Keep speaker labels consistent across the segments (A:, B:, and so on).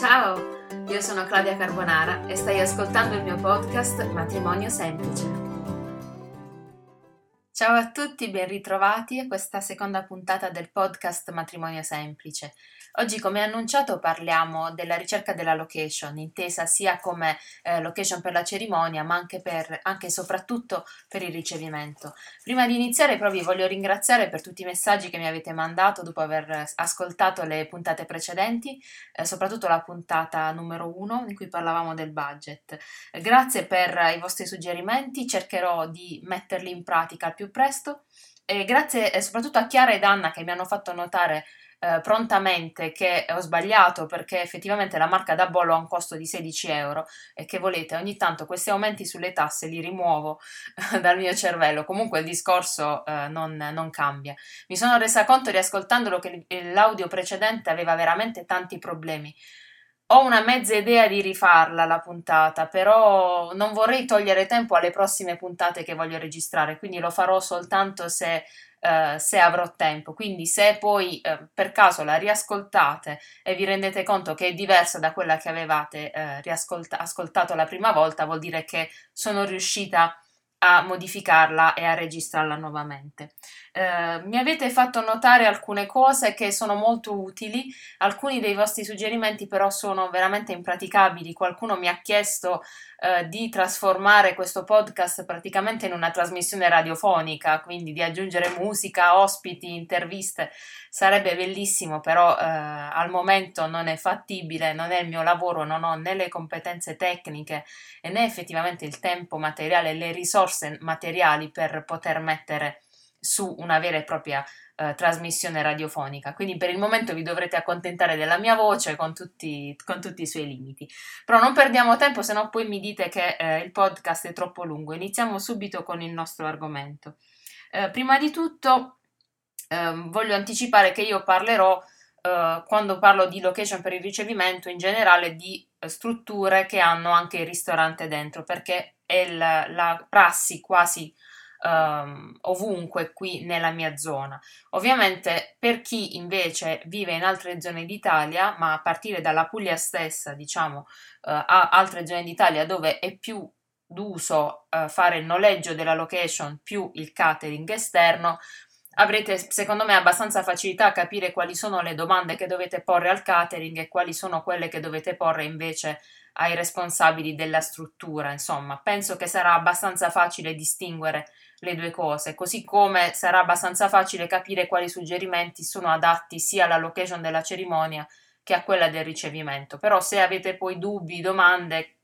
A: Ciao, io sono Claudia Carbonara e stai ascoltando il mio podcast Matrimonio Semplice. Ciao a tutti, ben ritrovati a questa seconda puntata del podcast Matrimonio Semplice. Oggi, come annunciato, parliamo della ricerca della location, intesa sia come eh, location per la cerimonia, ma anche, per, anche e soprattutto per il ricevimento. Prima di iniziare, però, vi voglio ringraziare per tutti i messaggi che mi avete mandato dopo aver ascoltato le puntate precedenti, eh, soprattutto la puntata numero uno in cui parlavamo del budget. grazie per i vostri suggerimenti, cercherò di metterli in pratica al più presto. E grazie eh, soprattutto a Chiara ed Anna che mi hanno fatto notare eh, prontamente che ho sbagliato perché effettivamente la marca da bollo ha un costo di 16 euro e che volete ogni tanto questi aumenti sulle tasse li rimuovo dal mio cervello. Comunque il discorso eh, non, non, cambia. Mi sono resa conto riascoltandolo che l'audio precedente aveva veramente tanti problemi. Ho una mezza idea di rifarla la puntata, però non vorrei togliere tempo alle prossime puntate che voglio registrare, quindi lo farò soltanto se Uh, se avrò tempo. Quindi, se poi uh, per caso la riascoltate e vi rendete conto che è diversa da quella che avevate uh, riascoltato la prima volta, vuol dire che sono riuscita a modificarla e a registrarla nuovamente. Eh, mi avete fatto notare alcune cose che sono molto utili, alcuni dei vostri suggerimenti però sono veramente impraticabili. Qualcuno mi ha chiesto eh, di trasformare questo podcast praticamente in una trasmissione radiofonica, quindi di aggiungere musica, ospiti, interviste. Sarebbe bellissimo, però eh, al momento non è fattibile, non è il mio lavoro, non ho né le competenze tecniche né effettivamente il tempo materiale le risorse materiali per poter mettere su una vera e propria eh, trasmissione radiofonica. Quindi per il momento vi dovrete accontentare della mia voce con tutti, con tutti i suoi limiti. Però non perdiamo tempo, se no poi mi dite che eh, il podcast è troppo lungo. Iniziamo subito con il nostro argomento. Eh, prima di tutto ehm, voglio anticipare che io parlerò Uh, quando parlo di location per il ricevimento, in generale di strutture che hanno anche il ristorante dentro, perché è la, la prassi quasi um, ovunque qui nella mia zona. Ovviamente per chi invece vive in altre zone d'Italia, ma a partire dalla Puglia stessa, diciamo, uh, altre zone d'Italia dove è più d'uso uh, fare il noleggio della location più il catering esterno, avrete secondo me abbastanza facilità a capire quali sono le domande che dovete porre al catering e quali sono quelle che dovete porre invece ai responsabili della struttura. Insomma, penso che sarà abbastanza facile distinguere le due cose, così come sarà abbastanza facile capire quali suggerimenti sono adatti sia alla location della cerimonia che a quella del ricevimento. Però se avete poi dubbi, domande,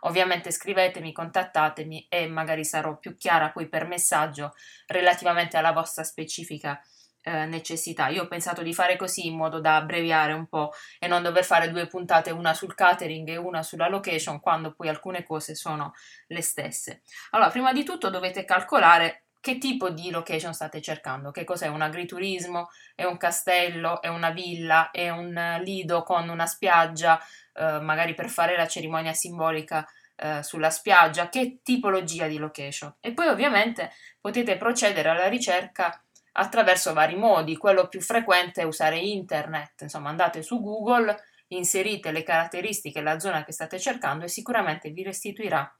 A: ovviamente scrivetemi, contattatemi e magari sarò più chiara poi per messaggio relativamente alla vostra specifica eh, necessità. Io ho pensato di fare così in modo da abbreviare un po' e non dover fare due puntate, una sul catering e una sulla location, quando poi alcune cose sono le stesse. Allora, prima di tutto dovete calcolare che tipo di location state cercando, che cos'è un agriturismo, è un castello, è una villa, è un lido con una spiaggia, eh, magari per fare la cerimonia simbolica eh, sulla spiaggia, che tipologia di location. E poi ovviamente potete procedere alla ricerca attraverso vari modi. Quello più frequente è usare internet, insomma andate su Google, inserite le caratteristiche, la zona che state cercando e sicuramente vi restituirà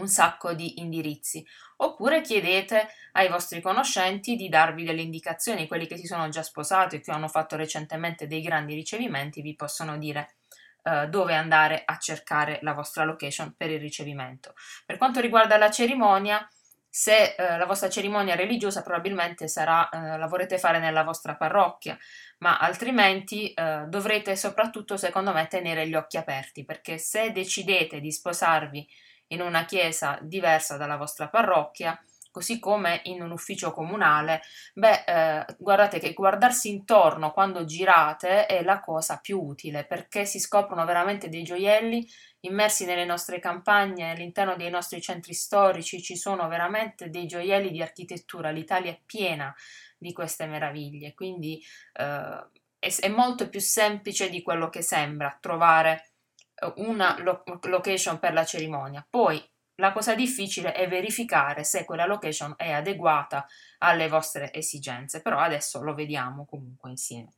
A: un sacco di indirizzi. Oppure chiedete ai vostri conoscenti di darvi delle indicazioni, quelli che si sono già sposati o che hanno fatto recentemente dei grandi ricevimenti vi possono dire uh, dove andare a cercare la vostra location per il ricevimento. Per quanto riguarda la cerimonia, se eh, la vostra cerimonia religiosa probabilmente sarà, eh, la vorrete fare nella vostra parrocchia, ma altrimenti eh, dovrete soprattutto, secondo me, tenere gli occhi aperti, perché se decidete di sposarvi in una chiesa diversa dalla vostra parrocchia, così come in un ufficio comunale, beh, eh, guardate che guardarsi intorno quando girate è la cosa più utile, perché si scoprono veramente dei gioielli immersi nelle nostre campagne, all'interno dei nostri centri storici, ci sono veramente dei gioielli di architettura. L'Italia è piena di queste meraviglie, quindi eh, è, è, molto più semplice di quello che sembra trovare eh, una lo- location per la cerimonia. Poi la cosa difficile è verificare se quella location è adeguata alle vostre esigenze, però adesso lo vediamo comunque insieme.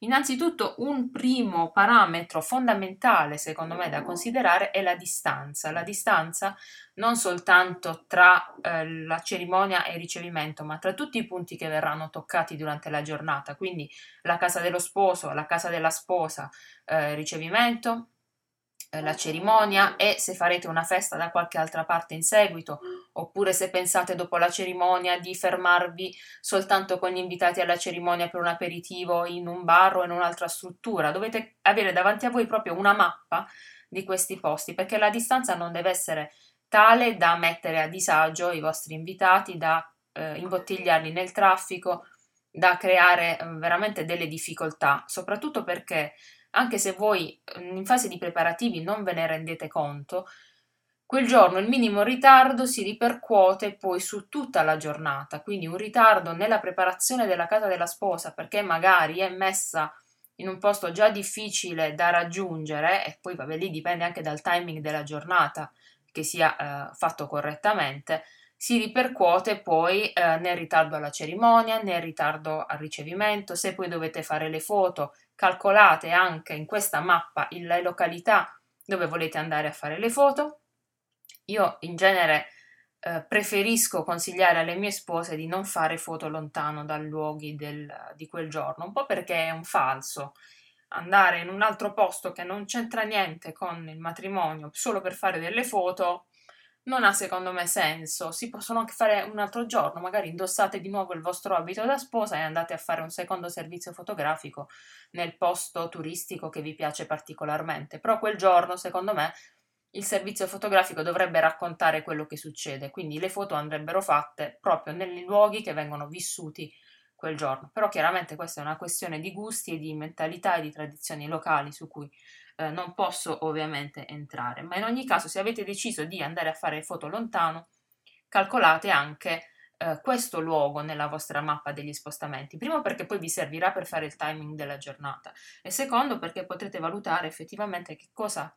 A: Innanzitutto un primo parametro fondamentale secondo me da considerare è la distanza, la distanza non soltanto tra eh, la cerimonia e il ricevimento, ma tra tutti i punti che verranno toccati durante la giornata, quindi la casa dello sposo, la casa della sposa, eh, ricevimento, la cerimonia e se farete una festa da qualche altra parte in seguito, oppure se pensate dopo la cerimonia di fermarvi soltanto con gli invitati alla cerimonia per un aperitivo in un bar o in un'altra struttura. Dovete avere davanti a voi proprio una mappa di questi posti, perché la distanza non deve essere tale da mettere a disagio i vostri invitati, da eh, imbottigliarli nel traffico, da creare eh, veramente delle difficoltà, soprattutto perché anche se voi in fase di preparativi non ve ne rendete conto, quel giorno il minimo ritardo si ripercuote poi su tutta la giornata, quindi un ritardo nella preparazione della casa della sposa perché magari è messa in un posto già difficile da raggiungere e poi vabbè lì dipende anche dal timing della giornata che sia eh, fatto correttamente, si ripercuote poi eh, nel ritardo alla cerimonia, nel ritardo al ricevimento, se poi dovete fare le foto calcolate anche in questa mappa le località dove volete andare a fare le foto. Io in genere eh, preferisco consigliare alle mie spose di non fare foto lontano dai luoghi del, di quel giorno, un po' perché è un falso. Andare in un altro posto che non c'entra niente con il matrimonio solo per fare delle foto non ha secondo me senso. Si possono anche fare un altro giorno, magari indossate di nuovo il vostro abito da sposa e andate a fare un secondo servizio fotografico nel posto turistico che vi piace particolarmente. Però quel giorno, secondo me, il servizio fotografico dovrebbe raccontare quello che succede, quindi le foto andrebbero fatte proprio nei luoghi che vengono vissuti quel giorno. Però chiaramente questa è una questione di gusti e di mentalità e di tradizioni locali su cui eh, non posso ovviamente entrare, ma in ogni caso se avete deciso di andare a fare foto lontano, calcolate anche eh, questo luogo nella vostra mappa degli spostamenti. Primo perché poi vi servirà per fare il timing della giornata e secondo perché potrete valutare effettivamente che cosa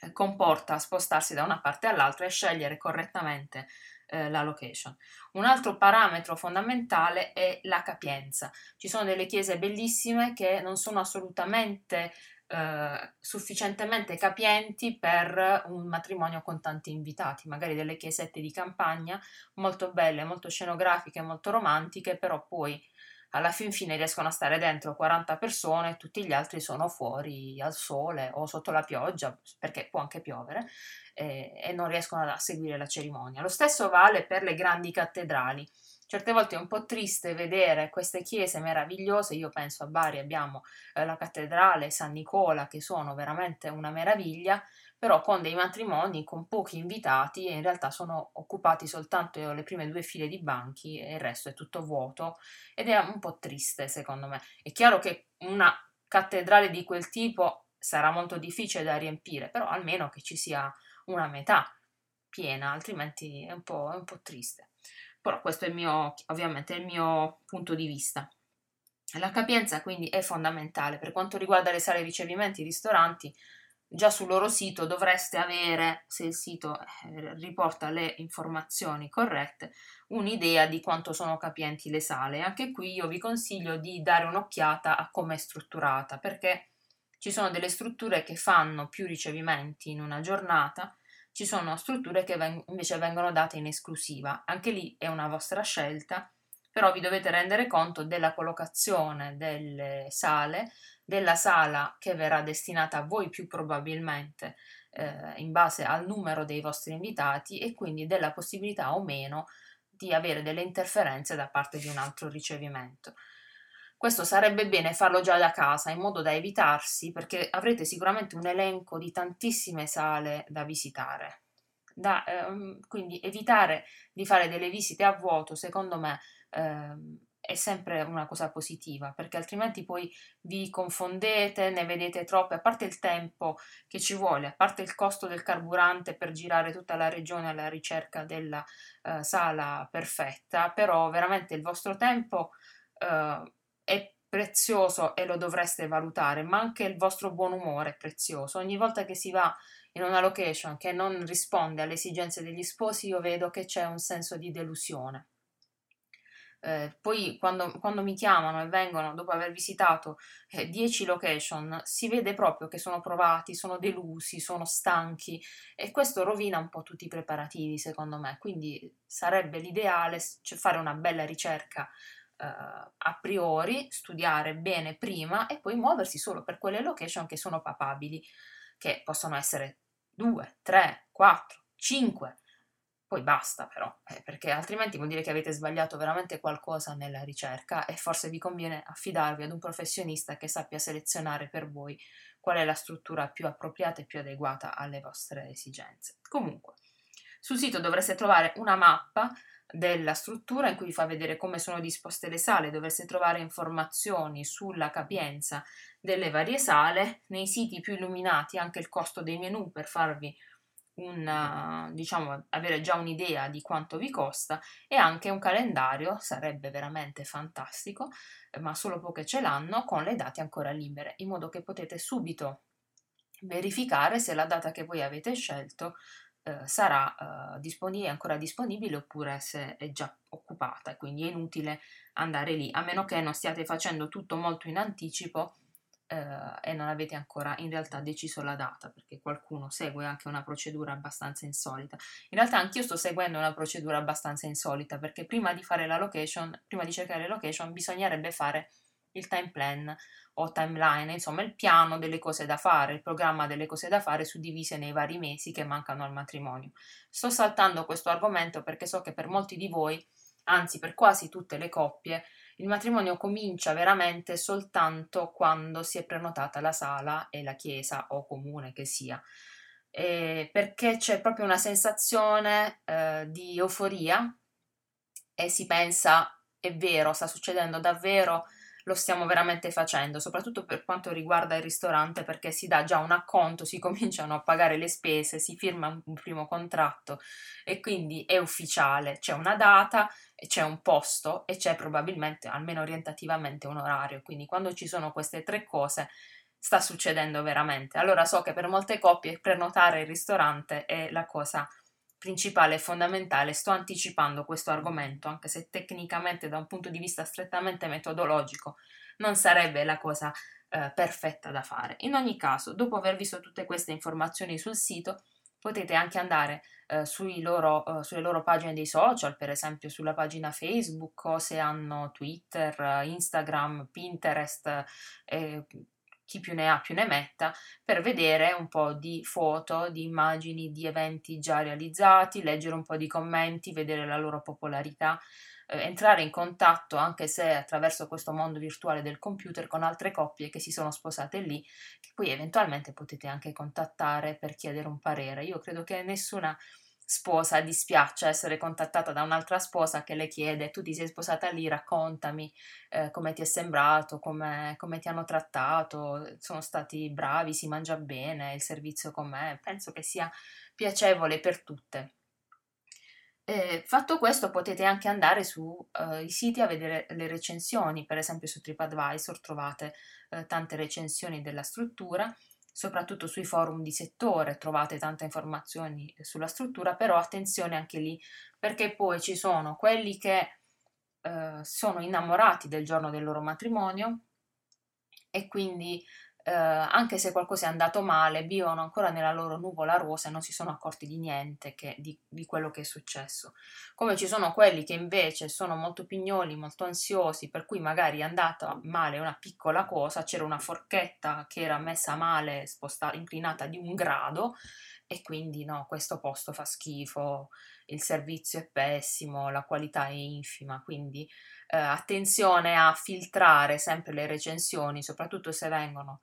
A: eh, comporta spostarsi da una parte all'altra e scegliere correttamente eh, la location. Un altro parametro fondamentale è la capienza. Ci sono delle chiese bellissime che non sono assolutamente eh, sufficientemente capienti per un matrimonio con tanti invitati, magari delle chiesette di campagna molto belle, molto scenografiche, molto romantiche, però poi alla fin fine riescono a stare dentro 40 persone, tutti gli altri sono fuori al sole o sotto la pioggia, perché può anche piovere, e, e non riescono a seguire la cerimonia. Lo stesso vale per le grandi cattedrali. Certe volte è un po' triste vedere queste chiese meravigliose, io penso a Bari abbiamo eh, la cattedrale San Nicola che sono veramente una meraviglia, però con dei matrimoni con pochi invitati e in realtà sono occupati soltanto le prime due file di banchi e il resto è tutto vuoto ed è un po' triste secondo me. È chiaro che una cattedrale di quel tipo sarà molto difficile da riempire, però almeno che ci sia una metà piena, altrimenti è un po', è un po triste però questo è il mio, ovviamente, il mio punto di vista. La capienza quindi è fondamentale per quanto riguarda le sale ricevimenti, i ristoranti, già sul loro sito dovreste avere, se il sito eh, riporta le informazioni corrette, un'idea di quanto sono capienti le sale. Anche qui io vi consiglio di dare un'occhiata a come è strutturata, perché ci sono delle strutture che fanno più ricevimenti in una giornata ci sono strutture che veng- invece vengono date in esclusiva. Anche lì è una vostra scelta, però vi dovete rendere conto della collocazione delle sale, della sala che verrà destinata a voi più probabilmente eh, in base al numero dei vostri invitati e quindi della possibilità o meno di avere delle interferenze da parte di un altro ricevimento. Questo sarebbe bene farlo già da casa in modo da evitarsi, perché avrete sicuramente un elenco di tantissime sale da visitare. Da, ehm, quindi evitare di fare delle visite a vuoto, secondo me, ehm, è sempre una cosa positiva, perché altrimenti poi vi confondete, ne vedete troppe, a parte il tempo che ci vuole, a parte il costo del carburante per girare tutta la regione alla ricerca della eh, sala perfetta, però veramente il vostro tempo eh, è prezioso e lo dovreste valutare, ma anche il vostro buon umore è prezioso. Ogni volta che si va in una location che non risponde alle esigenze degli sposi, io vedo che c'è un senso di delusione. Eh, poi quando, quando, mi chiamano e vengono dopo aver visitato 10 eh, location, si vede proprio che sono provati, sono delusi, sono stanchi e questo rovina un po' tutti i preparativi secondo me. Quindi sarebbe l'ideale cioè fare una bella ricerca a priori, studiare bene prima e poi muoversi solo per quelle location che sono papabili, che possono essere 2, 3, 4, 5 poi basta però, eh, perché altrimenti vuol dire che avete sbagliato veramente qualcosa nella ricerca e forse vi conviene affidarvi ad un professionista che sappia selezionare per voi qual è la struttura più appropriata e più adeguata alle vostre esigenze. Comunque, sul sito dovreste trovare una mappa della struttura in cui vi fa vedere come sono disposte le sale, dovreste trovare informazioni sulla capienza delle varie sale, nei siti più illuminati anche il costo dei menu per farvi un, diciamo, avere già un'idea di quanto vi costa e anche un calendario, sarebbe veramente fantastico, ma solo poche ce l'hanno, con le date ancora libere, in modo che potete subito verificare se la data che voi avete scelto eh, sarà eh, disponibile, ancora disponibile oppure se è già occupata, quindi è inutile andare lì, a meno che non stiate facendo tutto molto in anticipo eh, e non avete ancora in realtà deciso la data perché qualcuno segue anche una procedura abbastanza insolita. In realtà anch'io sto seguendo una procedura abbastanza insolita perché prima di fare la location, prima di cercare la location, bisognerebbe fare il time plan o timeline, insomma il piano delle cose da fare, il programma delle cose da fare suddivise nei vari mesi che mancano al matrimonio. Sto saltando questo argomento perché so che per molti di voi, anzi per quasi tutte le coppie, il matrimonio comincia veramente soltanto quando si è prenotata la sala e la chiesa o comune che sia, eh, perché c'è proprio una sensazione eh, di euforia e si pensa è vero, sta succedendo davvero lo stiamo veramente facendo, soprattutto per quanto riguarda il ristorante, perché si dà già un acconto, si cominciano a pagare le spese, si firma un primo contratto e quindi è ufficiale, c'è una data, c'è un posto e c'è probabilmente, almeno orientativamente, un orario. Quindi quando ci sono queste tre cose sta succedendo veramente. Allora so che per molte coppie prenotare il ristorante è la cosa principale e fondamentale, sto anticipando questo argomento, anche se tecnicamente da un punto di vista strettamente metodologico non sarebbe la cosa eh, perfetta da fare. In ogni caso, dopo aver visto tutte queste informazioni sul sito, potete anche andare eh, loro, eh, sulle loro pagine dei social, per esempio sulla pagina Facebook o se hanno Twitter, Instagram, Pinterest, eh, chi più ne ha più ne metta, per vedere un po' di foto, di immagini di eventi già realizzati, leggere un po' di commenti, vedere la loro popolarità, eh, entrare in contatto, anche se attraverso questo mondo virtuale del computer, con altre coppie che si sono sposate lì, che poi eventualmente potete anche contattare per chiedere un parere. Io credo che nessuna sposa dispiace essere contattata da un'altra sposa che le chiede tu ti sei sposata lì, raccontami eh, come ti è sembrato, come, come, ti hanno trattato, sono stati bravi, si mangia bene, il servizio com'è, penso che sia piacevole per tutte. Eh, fatto questo potete anche andare sui uh, siti a vedere le recensioni, per esempio su TripAdvisor trovate uh, tante recensioni della struttura soprattutto sui forum di settore trovate tante informazioni sulla struttura, però attenzione anche lì perché poi ci sono quelli che eh, sono innamorati del giorno del loro matrimonio e quindi eh, anche se qualcosa è andato male, vivono ancora nella loro nuvola rosa e non si sono accorti di niente che, di, di, quello che è successo. Come ci sono quelli che invece sono molto pignoli, molto ansiosi, per cui magari è andata male una piccola cosa, c'era una forchetta che era messa male, spostata, inclinata di un grado e quindi no, questo posto fa schifo, il servizio è pessimo, la qualità è infima, quindi eh, attenzione a filtrare sempre le recensioni, soprattutto se vengono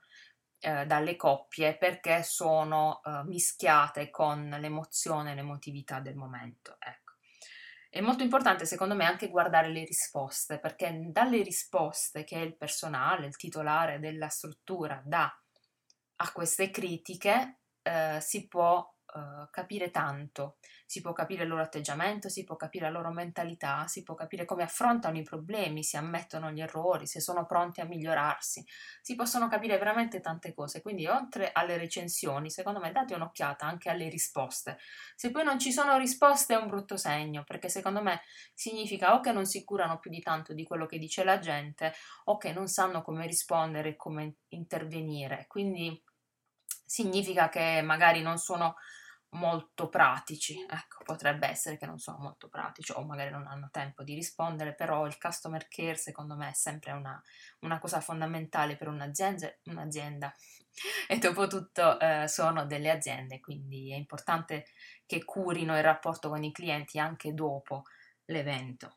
A: eh, dalle coppie perché sono eh, mischiate con l'emozione e l'emotività del momento. Ecco. È molto importante secondo me anche guardare le risposte perché dalle risposte che il personale, il titolare della struttura dà a queste critiche eh, si può uh, capire tanto, si può capire il loro atteggiamento, si può capire la loro mentalità, si può capire come affrontano i problemi, se ammettono gli errori, se sono pronti a migliorarsi, si possono capire veramente tante cose, quindi oltre alle recensioni, secondo me date un'occhiata anche alle risposte. Se poi non ci sono risposte è un brutto segno, perché secondo me significa o che non si curano più di tanto di quello che dice la gente o che non sanno come rispondere e come intervenire. Quindi significa che magari non sono molto pratici, ecco, potrebbe essere che non sono molto pratici o magari non hanno tempo di rispondere, però il customer care secondo me è sempre una, una cosa fondamentale per un'azienda, un'azienda. e dopo tutto eh, sono delle aziende, quindi è importante che curino il rapporto con i clienti anche dopo l'evento.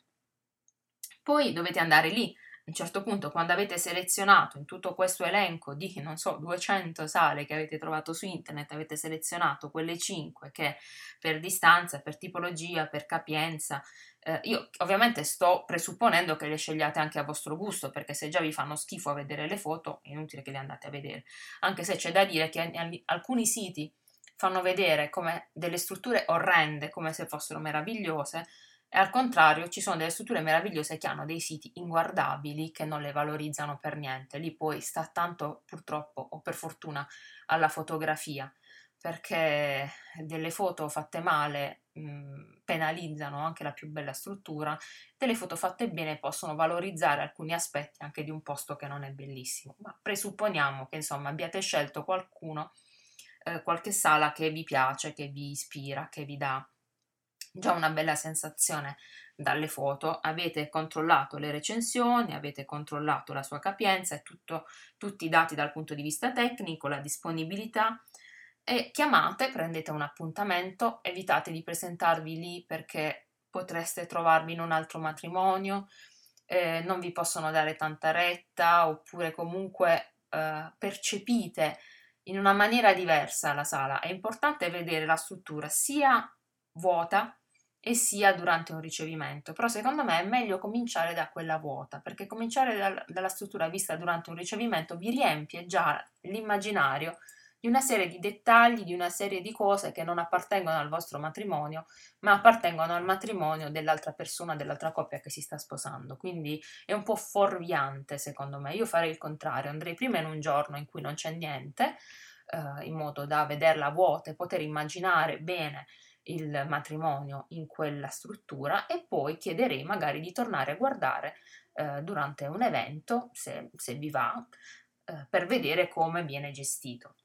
A: Poi dovete andare lì un certo punto, quando avete selezionato in tutto questo elenco di, non so, 200 sale che avete trovato su internet, avete selezionato quelle 5 che per distanza, per tipologia, per capienza, eh, io ovviamente sto presupponendo che le scegliate anche a vostro gusto, perché se già vi fanno schifo a vedere le foto, è inutile che le andate a vedere. Anche se c'è da dire che alcuni siti fanno vedere come delle strutture orrende, come se fossero meravigliose, e al contrario ci sono delle strutture meravigliose che hanno dei siti inguardabili che non le valorizzano per niente. Lì poi sta tanto purtroppo o per fortuna alla fotografia, perché delle foto fatte male mh, penalizzano anche la più bella struttura, delle foto fatte bene possono valorizzare alcuni aspetti anche di un posto che non è bellissimo. Ma presupponiamo che insomma abbiate scelto qualcuno, eh, qualche sala che vi piace, che vi ispira, che vi dà già una bella sensazione dalle foto, avete controllato le recensioni, avete controllato la sua capienza e tutto, tutti i dati dal punto di vista tecnico, la disponibilità e chiamate, prendete un appuntamento, evitate di presentarvi lì perché potreste trovarvi in un altro matrimonio, eh, non vi possono dare tanta retta oppure comunque eh, percepite in una maniera diversa la sala. È importante vedere la struttura sia vuota e sia durante un ricevimento, però secondo me è meglio cominciare da quella vuota, perché cominciare dal, dalla struttura vista durante un ricevimento vi riempie già l'immaginario di una serie di dettagli, di una serie di cose che non appartengono al vostro matrimonio, ma appartengono al matrimonio dell'altra persona, dell'altra coppia che si sta sposando. Quindi è un po' fuorviante, secondo me. Io farei il contrario, andrei prima in un giorno in cui non c'è niente, eh, in modo da vederla vuota e poter immaginare bene il matrimonio in quella struttura e poi chiederei magari di tornare a guardare eh, durante un evento, se, se vi va, eh, per vedere come viene gestito.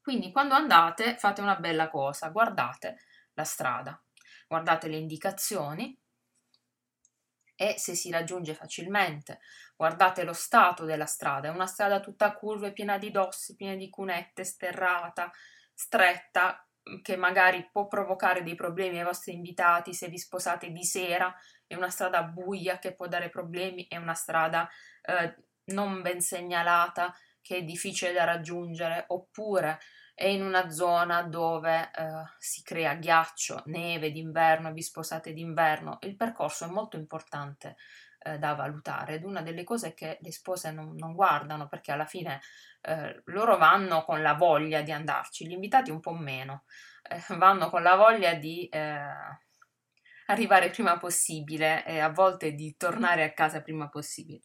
A: Quindi quando andate fate una bella cosa, guardate la strada, guardate le indicazioni e se si raggiunge facilmente, guardate lo stato della strada, è una strada tutta a curve, piena di dossi, piena di cunette, sterrata, stretta, che magari può provocare dei problemi ai vostri invitati se vi sposate di sera, è una strada buia che può dare problemi, è una strada eh, non ben segnalata che è difficile da raggiungere, oppure è in una zona dove eh, si crea ghiaccio, neve d'inverno, vi sposate d'inverno, il percorso è molto importante eh, da valutare. Ed una delle cose che le spose non, non guardano perché alla fine eh, loro vanno con la voglia di andarci, gli invitati un po' meno, eh, vanno con la voglia di eh, arrivare prima possibile e a volte di tornare a casa prima possibile.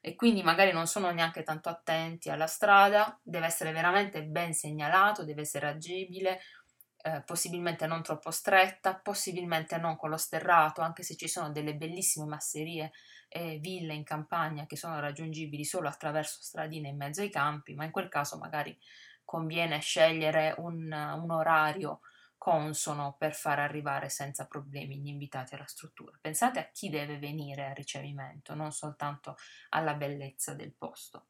A: E quindi magari non sono neanche tanto attenti alla strada, deve essere veramente ben segnalato, deve essere agibile, eh, possibilmente non troppo stretta, possibilmente non con lo sterrato, anche se ci sono delle bellissime masserie e ville in campagna che sono raggiungibili solo attraverso stradine in mezzo ai campi, ma in quel caso magari conviene scegliere un, un orario consono per far arrivare senza problemi gli invitati alla struttura. Pensate a chi deve venire al ricevimento, non soltanto alla bellezza del posto.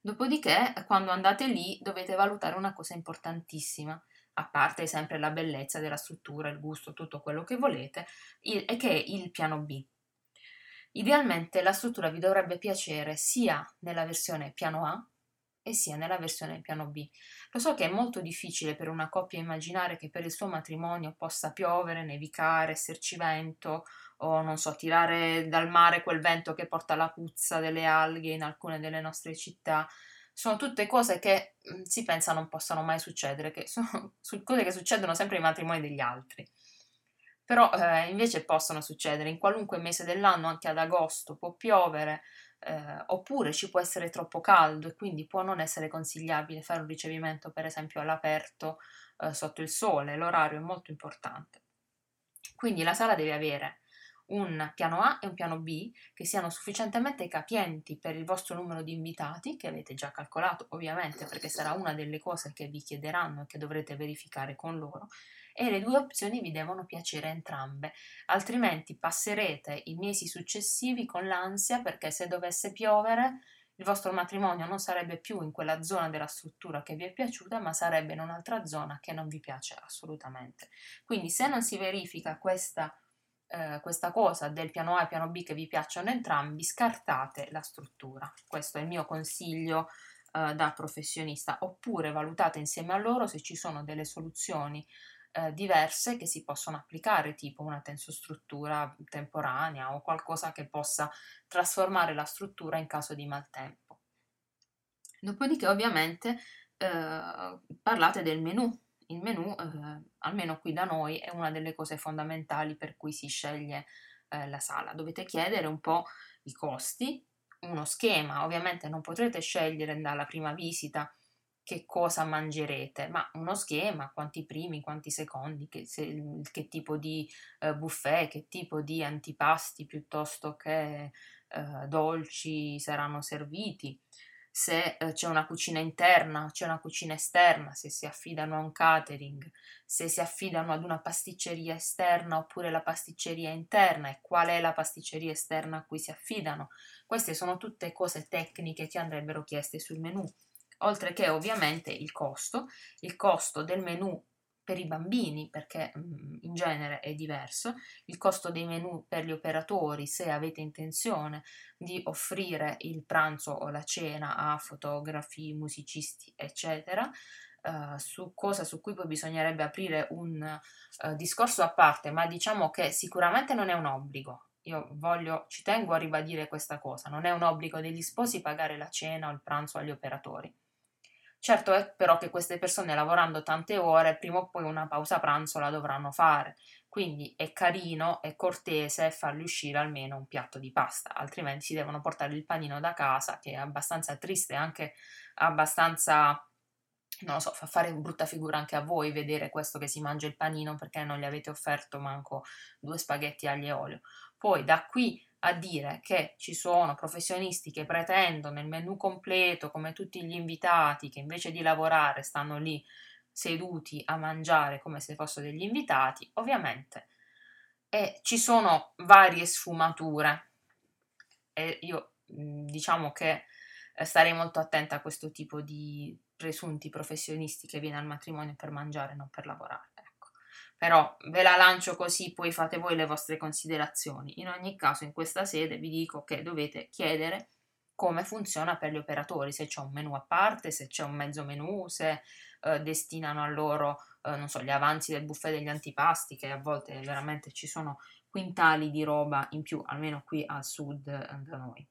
A: Dopodiché, quando andate lì, dovete valutare una cosa importantissima, a parte sempre la bellezza della struttura, il gusto, tutto quello che volete, il, e che è il piano B. Idealmente la struttura vi dovrebbe piacere sia nella versione piano A e sia nella versione piano B. Lo so che è molto difficile per una coppia immaginare che per il suo matrimonio possa piovere, nevicare, esserci vento o non so, tirare dal mare quel vento che porta la puzza delle alghe in alcune delle nostre città. Sono tutte cose che mm, si pensa non possano mai succedere, che sono cose che succedono sempre ai matrimoni degli altri. Però eh, invece possono succedere in qualunque mese dell'anno, anche ad agosto può piovere, eh, oppure ci può essere troppo caldo e quindi può non essere consigliabile fare un ricevimento, per esempio, all'aperto eh, sotto il sole. L'orario è molto importante. Quindi la sala deve avere un piano A e un piano B che siano sufficientemente capienti per il vostro numero di invitati, che avete già calcolato ovviamente perché sarà una delle cose che vi chiederanno e che dovrete verificare con loro, e le due opzioni vi devono piacere entrambe, altrimenti passerete i mesi successivi con l'ansia perché se dovesse piovere il vostro matrimonio non sarebbe più in quella zona della struttura che vi è piaciuta, ma sarebbe in un'altra zona che non vi piace assolutamente. Quindi se non si verifica questa eh, questa cosa del piano A e piano B che vi piacciono entrambi, scartate la struttura. Questo è il mio consiglio eh, da professionista. Oppure valutate insieme a loro se ci sono delle soluzioni eh, diverse che si possono applicare, tipo una tensostruttura temporanea o qualcosa che possa trasformare la struttura in caso di maltempo. Dopodiché, ovviamente, eh, parlate del menù il menù, eh, almeno qui da noi, è una delle cose fondamentali per cui si sceglie eh, la sala. Dovete chiedere un po' i costi, uno schema, ovviamente non potrete scegliere dalla prima visita che cosa mangerete, ma uno schema, quanti primi, quanti secondi, che, se, che tipo di eh, buffet, che tipo di antipasti piuttosto che eh, dolci saranno serviti se eh, c'è una cucina interna, c'è una cucina esterna, se si affidano a un catering, se si affidano ad una pasticceria esterna oppure la pasticceria interna e qual è la pasticceria esterna a cui si affidano. Queste sono tutte cose tecniche che andrebbero chieste sul menu. Oltre che ovviamente il costo, il costo del menu per i bambini, perché mh, in genere è diverso, il costo dei menu per gli operatori, se avete intenzione di offrire il pranzo o la cena a fotografi, musicisti, eccetera, Uh, su cosa su cui poi bisognerebbe aprire un uh, discorso a parte, ma diciamo che sicuramente non è un obbligo. Io voglio, ci tengo a ribadire questa cosa, non è un obbligo degli sposi pagare la cena o il pranzo agli operatori. Certo è però che queste persone lavorando tante ore, prima o poi una pausa pranzo la dovranno fare, quindi è carino e cortese farli uscire almeno un piatto di pasta, altrimenti si devono portare il panino da casa, che è abbastanza triste anche abbastanza non lo so, fa fare brutta figura anche a voi vedere questo che si mangia il panino perché non gli avete offerto manco due spaghetti aglio e olio. Poi da qui a dire che ci sono professionisti che pretendono il menu completo come tutti gli invitati che invece di lavorare stanno lì seduti a mangiare come se fossero degli invitati, ovviamente e ci sono varie sfumature e io diciamo che eh, starei molto attenta a questo tipo di presunti professionisti che viene al matrimonio per mangiare, non per lavorare. Però ve la lancio così, poi fate voi le vostre considerazioni. In ogni caso, in questa sede vi dico che dovete chiedere come funziona per gli operatori, se c'è un menu a parte, se c'è un mezzo menu, se eh, destinano a loro, eh, non so, gli avanzi del buffet degli antipasti, che a volte veramente ci sono quintali di roba in più, almeno qui al sud eh, da noi.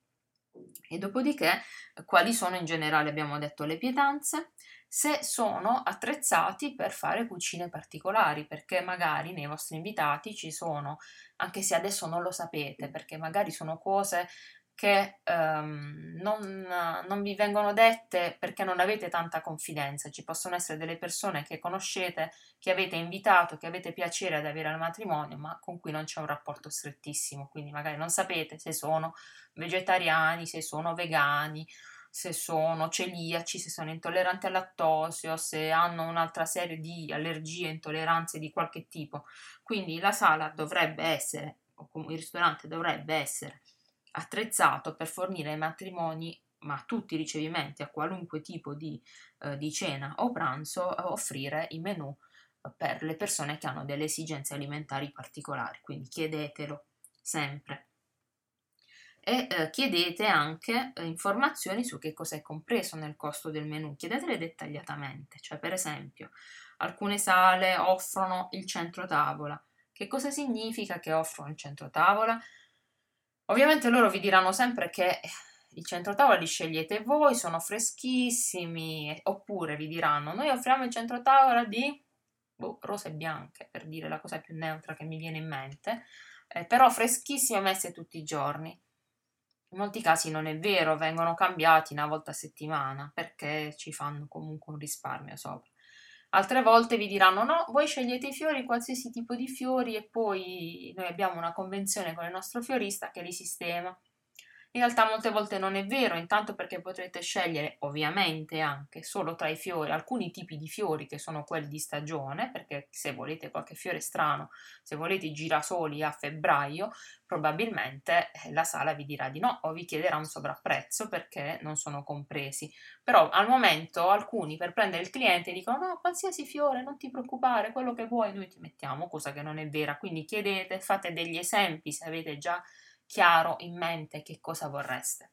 A: E dopodiché, quali sono in generale, abbiamo detto, le pietanze, se sono attrezzati per fare cucine particolari, perché magari nei vostri invitati ci sono, anche se adesso non lo sapete, perché magari sono cose che um, non, non, vi vengono dette perché non avete tanta confidenza. Ci possono essere delle persone che conoscete, che avete invitato, che avete piacere ad avere al matrimonio, ma con cui non c'è un rapporto strettissimo. Quindi magari non sapete se sono vegetariani, se sono vegani, se sono celiaci, se sono intolleranti al lattosio, se hanno un'altra serie di allergie, intolleranze di qualche tipo. Quindi la sala dovrebbe essere, o il ristorante dovrebbe essere attrezzato per fornire ai matrimoni, ma a tutti i ricevimenti, a qualunque tipo di, eh, di cena o pranzo, offrire i menù eh, per le persone che hanno delle esigenze alimentari particolari. Quindi chiedetelo sempre. E eh, chiedete anche eh, informazioni su che cosa è compreso nel costo del menù, chiedetele dettagliatamente, cioè per esempio alcune sale offrono il centro tavola. Che cosa significa che offrono il centro tavola? Ovviamente loro vi diranno sempre che i centrotavola li scegliete voi, sono freschissimi, oppure vi diranno noi offriamo il centrotavola di boh, rose bianche, per dire la cosa più neutra che mi viene in mente, eh, però freschissime messe tutti i giorni. In molti casi non è vero, vengono cambiati una volta a settimana perché ci fanno comunque un risparmio sopra. Altre volte vi diranno no, voi scegliete i fiori, qualsiasi tipo di fiori e poi noi abbiamo una convenzione con il nostro fiorista che li sistema. In realtà molte volte non è vero, intanto perché potrete scegliere ovviamente anche solo tra i fiori alcuni tipi di fiori che sono quelli di stagione, perché se volete qualche fiore strano, se volete i girasoli a febbraio, probabilmente eh, la sala vi dirà di no o vi chiederà un sovrapprezzo perché non sono compresi. Però al momento alcuni per prendere il cliente dicono no, qualsiasi fiore, non ti preoccupare, quello che vuoi noi ti mettiamo, cosa che non è vera. Quindi chiedete, fate degli esempi se avete già chiaro in mente che cosa vorreste.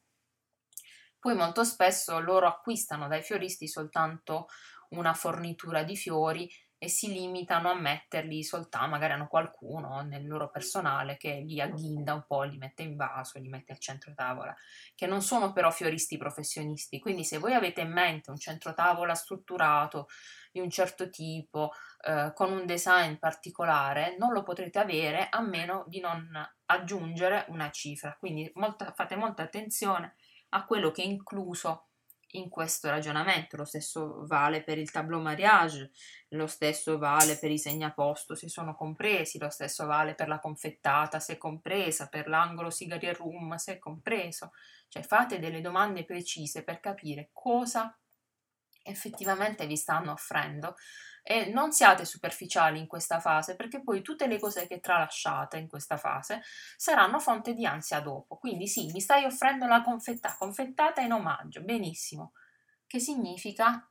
A: Poi molto spesso loro acquistano dai fioristi soltanto una fornitura di fiori e si limitano a metterli soltanto, magari hanno qualcuno nel loro personale che li agghinda un po', li mette in vaso, li mette al centro tavola, che non sono però fioristi professionisti. Quindi se voi avete in mente un centro tavola strutturato di un certo tipo, eh, con un design particolare, non lo potrete avere a meno di non aggiungere una cifra. Quindi molta, fate molta attenzione a quello che è incluso in questo ragionamento. Lo stesso vale per il tableau mariage, lo stesso vale per i segnaposto se sono compresi, lo stesso vale per la confettata se compresa, per l'angolo cigarie room se è compreso. Cioè fate delle domande precise per capire cosa effettivamente vi stanno offrendo e non siate superficiali in questa fase perché poi tutte le cose che tralasciate in questa fase saranno fonte di ansia dopo. Quindi sì, mi stai offrendo la confettata, confettata in omaggio, benissimo. Che significa?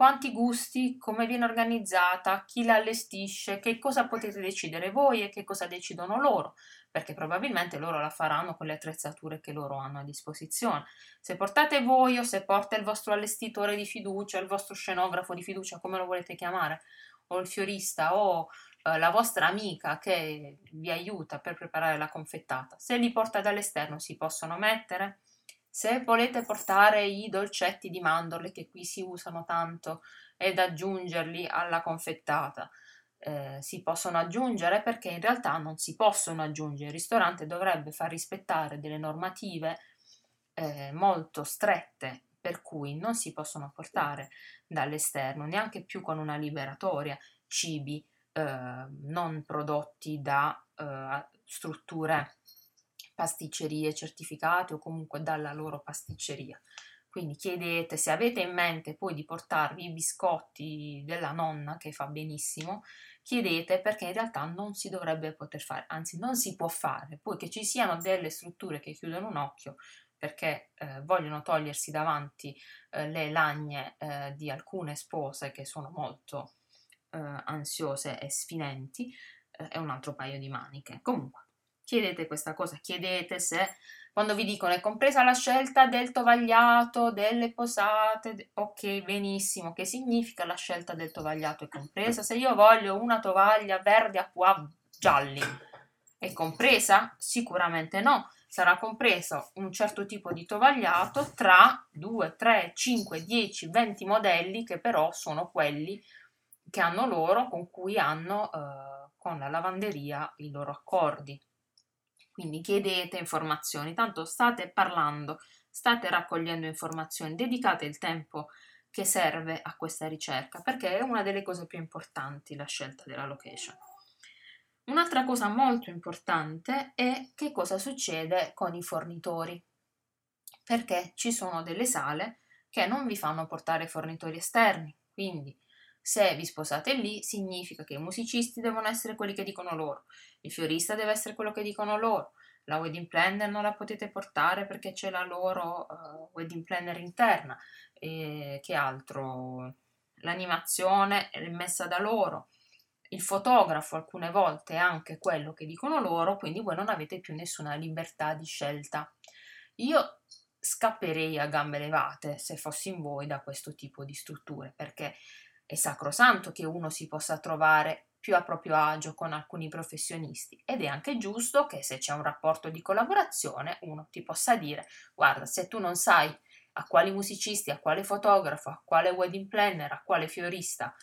A: Quanti gusti, come viene organizzata, chi la allestisce, che cosa potete decidere voi e che cosa decidono loro perché probabilmente loro la faranno con le attrezzature che loro hanno a disposizione. Se portate voi o se porta il vostro allestitore di fiducia, il vostro scenografo di fiducia, come lo volete chiamare, o il fiorista o eh, la vostra amica che vi aiuta per preparare la confettata, se li porta dall'esterno si possono mettere. Se volete portare i dolcetti di mandorle che qui si usano tanto ed aggiungerli alla confettata, eh, si possono aggiungere perché in realtà non si possono aggiungere. Il ristorante dovrebbe far rispettare delle normative eh, molto strette per cui non si possono portare dall'esterno, neanche più con una liberatoria, cibi eh, non prodotti da eh, strutture pasticcerie certificate o comunque dalla loro pasticceria. Quindi chiedete se avete in mente poi di portarvi i biscotti della nonna che fa benissimo, chiedete perché in realtà non si dovrebbe poter fare, anzi non si può fare. Poi che ci siano delle strutture che chiudono un occhio perché eh, vogliono togliersi davanti eh, le lagne eh, di alcune spose che sono molto eh, ansiose e sfinenti, eh, è un altro paio di maniche. Comunque, chiedete questa cosa, chiedete se quando vi dicono è compresa la scelta del tovagliato, delle posate, ok, benissimo, che significa la scelta del tovagliato è compresa? Se io voglio una tovaglia verde a pois gialli, è compresa? Sicuramente no. Sarà compreso un certo tipo di tovagliato tra 2, 3, 5, 10, 20 modelli che però sono quelli che hanno loro con cui hanno eh, con la lavanderia i loro accordi. Quindi chiedete informazioni, tanto state parlando, state raccogliendo informazioni, dedicate il tempo che serve a questa ricerca perché è una delle cose più importanti la scelta della location. Un'altra cosa molto importante è che cosa succede con i fornitori, perché ci sono delle sale che non vi fanno portare fornitori esterni, quindi se vi sposate lì, significa che i musicisti devono essere quelli che dicono loro, il fiorista deve essere quello che dicono loro, la wedding planner non la potete portare perché c'è la loro uh, wedding planner interna, e che altro? L'animazione è messa da loro, il fotografo alcune volte è anche quello che dicono loro, quindi voi non avete più nessuna libertà di scelta. Io scapperei a gambe levate se fossi in voi da questo tipo di strutture perché è sacrosanto che uno si possa trovare più a proprio agio con alcuni professionisti ed è anche giusto che se c'è un rapporto di collaborazione uno ti possa dire guarda se tu non sai a quali musicisti, a quale fotografo, a quale wedding planner, a quale fiorista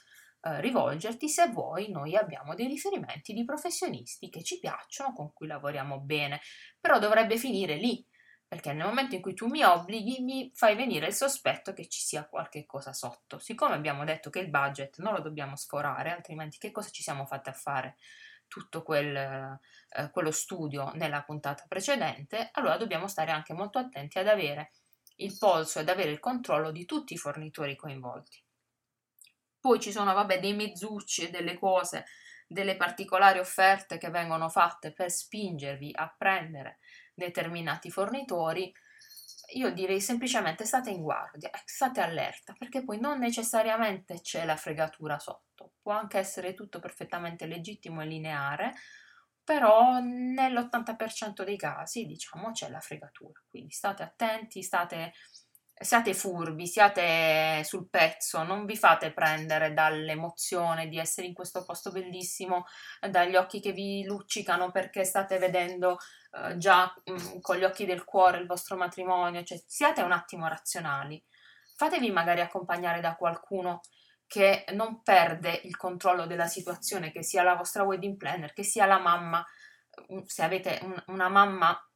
A: eh, rivolgerti, se vuoi noi abbiamo dei riferimenti di professionisti che ci piacciono, con cui lavoriamo bene, però dovrebbe finire lì, perché nel momento in cui tu mi obblighi mi fai venire il sospetto che ci sia qualche cosa sotto. Siccome abbiamo detto che il budget non lo dobbiamo sforare, altrimenti che cosa ci siamo fatti a fare? tutto quel, eh, quello studio nella puntata precedente, allora dobbiamo stare anche molto attenti ad avere il polso ed avere il controllo di tutti i fornitori coinvolti. Poi ci sono, vabbè, dei mezzucci e delle cose, delle particolari offerte che vengono fatte per spingervi a prendere determinati fornitori. Io direi semplicemente state in guardia, eh, state allerta, perché poi non necessariamente c'è la fregatura sotto, può anche essere tutto perfettamente legittimo e lineare, però nell'80% dei casi, diciamo, c'è la fregatura. Quindi state attenti, state, siate furbi, siate sul pezzo, non vi fate prendere dall'emozione di essere in questo posto bellissimo, dagli occhi che vi luccicano perché state vedendo eh, già mh, mm, con gli occhi del cuore il vostro matrimonio, cioè siate un attimo razionali. Fatevi magari accompagnare da qualcuno che non perde il controllo della situazione, che sia la vostra wedding planner, che sia la mamma, se avete un, una mamma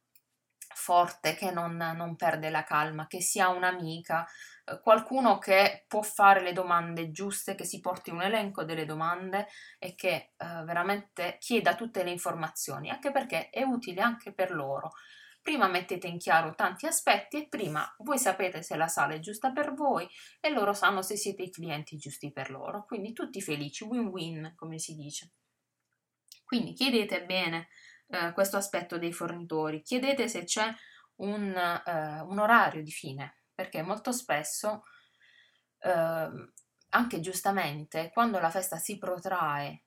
A: forte che non, non, perde la calma, che sia un'amica, eh, qualcuno che può fare le domande giuste, che si porti un elenco delle domande e che eh, veramente chieda tutte le informazioni, anche perché è utile anche per loro prima mettete in chiaro tanti aspetti e prima voi sapete se la sala è giusta per voi e loro sanno se siete i clienti giusti per loro. Quindi tutti felici, win-win, come si dice. Quindi chiedete bene eh, questo aspetto dei fornitori, chiedete se c'è un, eh, un orario di fine, perché molto spesso, eh, anche giustamente, quando la festa si protrae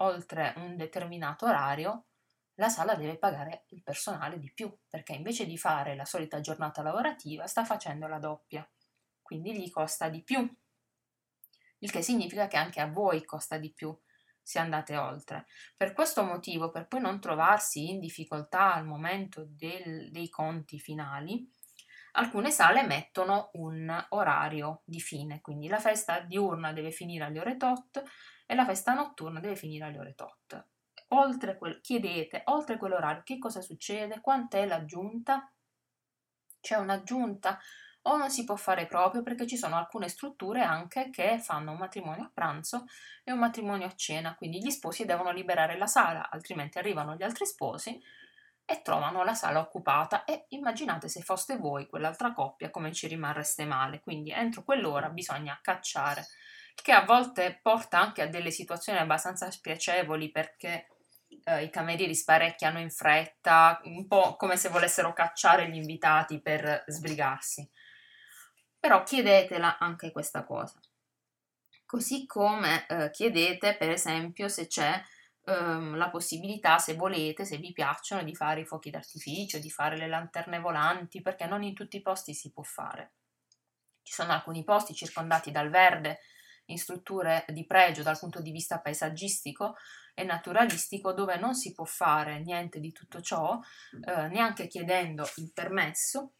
A: oltre un determinato orario, la sala deve pagare il personale di più, perché invece di fare la solita giornata lavorativa sta facendo la doppia, quindi gli costa di più, il che significa che anche a voi costa di più se andate oltre. Per questo motivo, per poi non trovarsi in difficoltà al momento del, dei conti finali, alcune sale mettono un orario di fine, quindi la festa diurna deve finire alle ore tot e la festa notturna deve finire alle ore tot oltre quel, chiedete, oltre quell'orario, che cosa succede? Quant'è l'aggiunta? C'è un'aggiunta? O non si può fare proprio perché ci sono alcune strutture anche che fanno un matrimonio a pranzo e un matrimonio a cena, quindi gli sposi devono liberare la sala, altrimenti arrivano gli altri sposi e trovano la sala occupata. E immaginate se foste voi quell'altra coppia come ci rimarreste male, quindi entro quell'ora bisogna cacciare, che a volte porta anche a delle situazioni abbastanza spiacevoli perché eh, i camerieri sparecchiano in fretta, un po' come se volessero cacciare gli invitati per sbrigarsi. Però chiedetela anche questa cosa. Così come eh, chiedete, per esempio, se c'è ehm, la possibilità, se volete, se vi piacciono, di fare i fuochi d'artificio, di fare le lanterne volanti, perché non in tutti i posti si può fare. Ci sono alcuni posti circondati dal verde, in strutture di pregio dal punto di vista paesaggistico e naturalistico dove non si può fare niente di tutto ciò, eh, neanche chiedendo il permesso.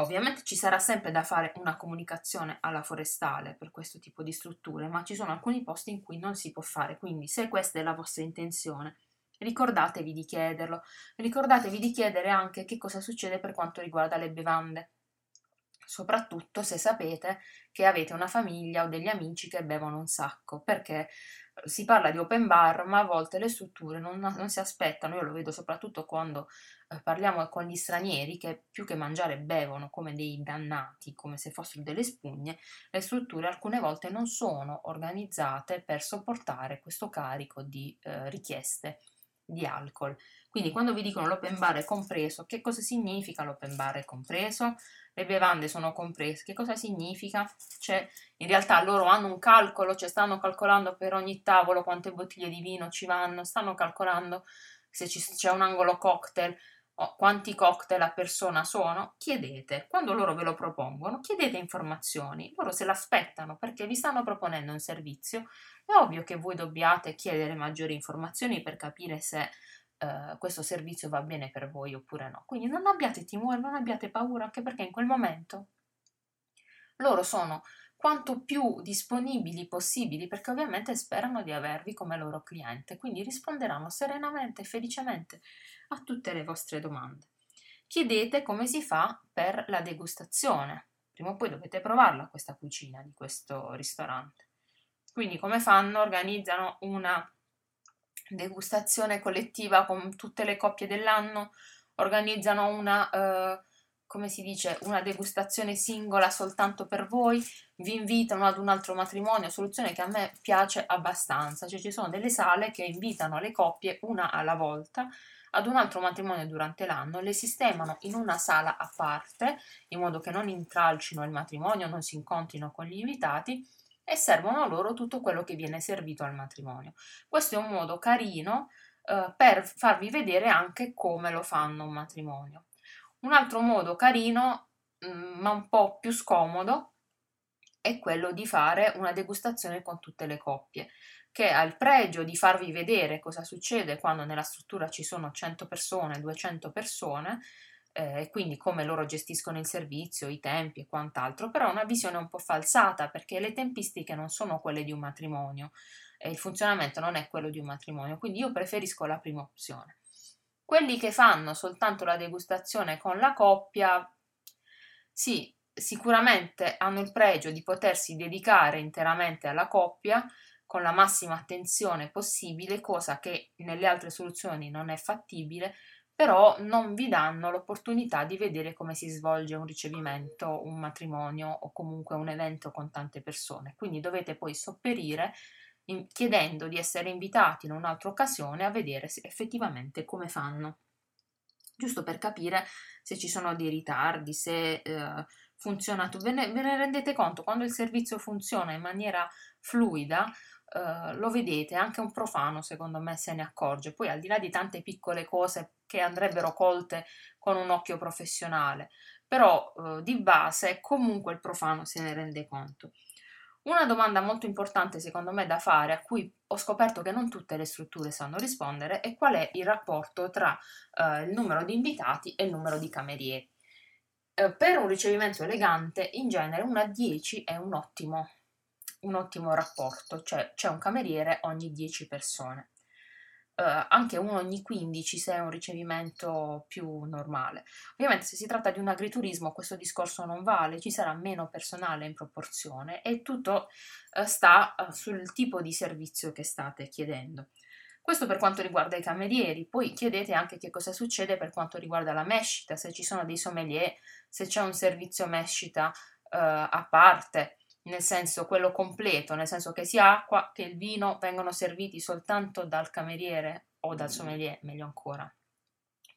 A: Ovviamente ci sarà sempre da fare una comunicazione alla forestale per questo tipo di strutture, ma ci sono alcuni posti in cui non si può fare, quindi se questa è la vostra intenzione, ricordatevi di chiederlo. Ricordatevi di chiedere anche che cosa succede per quanto riguarda le bevande soprattutto se sapete che avete una famiglia o degli amici che bevono un sacco, perché eh, si parla di open bar, ma a volte le strutture non, non si aspettano, io lo vedo soprattutto quando eh, parliamo con gli stranieri che più che mangiare bevono come dei dannati, come se fossero delle spugne, le strutture alcune volte non sono organizzate per sopportare questo carico di eh, richieste di alcol. Quindi quando vi dicono l'open bar è compreso, che cosa significa l'open bar è compreso? Le bevande sono comprese, che cosa significa? Cioè, in realtà loro hanno un calcolo, cioè stanno calcolando per ogni tavolo quante bottiglie di vino ci vanno, stanno calcolando se ci, c'è un angolo cocktail, oh, quanti cocktail a persona sono, chiedete. Quando loro ve lo propongono, chiedete informazioni. Loro se l'aspettano perché vi stanno proponendo un servizio. È ovvio che voi dobbiate chiedere maggiori informazioni per capire se eh, questo servizio va bene per voi oppure no. Quindi non abbiate timore, non abbiate paura, anche perché in quel momento loro sono quanto più disponibili possibili perché ovviamente sperano di avervi come loro cliente, quindi risponderanno serenamente e felicemente a tutte le vostre domande. Chiedete come si fa per la degustazione. Prima o poi dovete provarla questa cucina di questo ristorante. Quindi come fanno? Organizzano una degustazione collettiva con tutte le coppie dell'anno, organizzano una eh, come si dice, una degustazione singola soltanto per voi, vi invitano ad un altro matrimonio, soluzione che a me piace abbastanza, cioè ci sono delle sale che invitano le coppie una alla volta ad un altro matrimonio durante l'anno, le sistemano in una sala a parte, in modo che non intralcino il matrimonio, non si incontrino con gli invitati e servono loro tutto quello che viene servito al matrimonio. Questo è un modo carino eh, per farvi vedere anche come lo fanno un matrimonio. Un altro modo carino, mm, ma un po' più scomodo, è quello di fare una degustazione con tutte le coppie, che ha il pregio di farvi vedere cosa succede quando nella struttura ci sono 100 persone, 200 persone, eh, e quindi come loro gestiscono il servizio, i tempi e quant'altro, però è una visione un po' falsata perché le tempistiche non sono quelle di un matrimonio e il funzionamento non è quello di un matrimonio, quindi io preferisco la prima opzione. Quelli che fanno soltanto la degustazione con la coppia, sì, sicuramente hanno il pregio di potersi dedicare interamente alla coppia con la massima attenzione possibile, cosa che nelle altre soluzioni non è fattibile, però non vi danno l'opportunità di vedere come si svolge un ricevimento, un matrimonio o comunque un evento con tante persone. Quindi dovete poi sopperire in, chiedendo di essere invitati in un'altra occasione a vedere effettivamente come fanno, giusto per capire se ci sono dei ritardi, se eh, funziona, ve ne, ve ne rendete conto, quando il servizio funziona in maniera fluida, Uh, lo vedete, anche un profano secondo me se ne accorge, poi al di là di tante piccole cose che andrebbero colte con un occhio professionale, però uh, di base comunque il profano se ne rende conto. Una domanda molto importante secondo me da fare, a cui ho scoperto che non tutte le strutture sanno rispondere, è qual è il rapporto tra eh, il numero di invitati e il numero di camerieri. Eh, per un ricevimento elegante, in genere 1 a 10 è un ottimo, un ottimo rapporto, cioè c'è un cameriere ogni 10 persone eh, anche uno ogni 15 se è un ricevimento più normale. Ovviamente se si tratta di un agriturismo questo discorso non vale, ci sarà meno personale in proporzione e tutto eh, sta eh, sul tipo di servizio che state chiedendo. Questo per quanto riguarda i camerieri, poi chiedete anche che cosa succede per quanto riguarda la mescita, se ci sono dei sommelier, se c'è un servizio mescita eh, a parte, nel senso quello completo, nel senso che sia acqua che il vino vengono serviti soltanto dal cameriere o dal sommelier, meglio ancora,